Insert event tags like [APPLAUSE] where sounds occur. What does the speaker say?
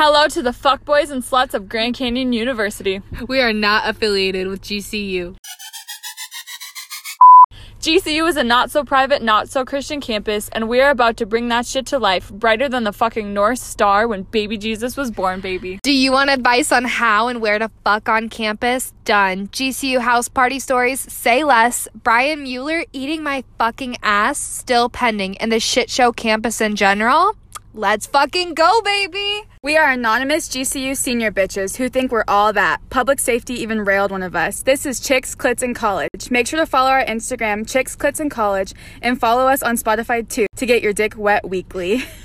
Hello to the fuckboys and sluts of Grand Canyon University. We are not affiliated with GCU. GCU is a not so private, not so Christian campus, and we are about to bring that shit to life, brighter than the fucking North Star when baby Jesus was born, baby. Do you want advice on how and where to fuck on campus? Done. GCU house party stories, say less. Brian Mueller eating my fucking ass, still pending, and the shit show campus in general? Let's fucking go, baby! We are anonymous GCU senior bitches who think we're all that. Public safety even railed one of us. This is Chicks, Clits, and College. Make sure to follow our Instagram, Chicks, Clits, and College, and follow us on Spotify too to get your dick wet weekly. [LAUGHS]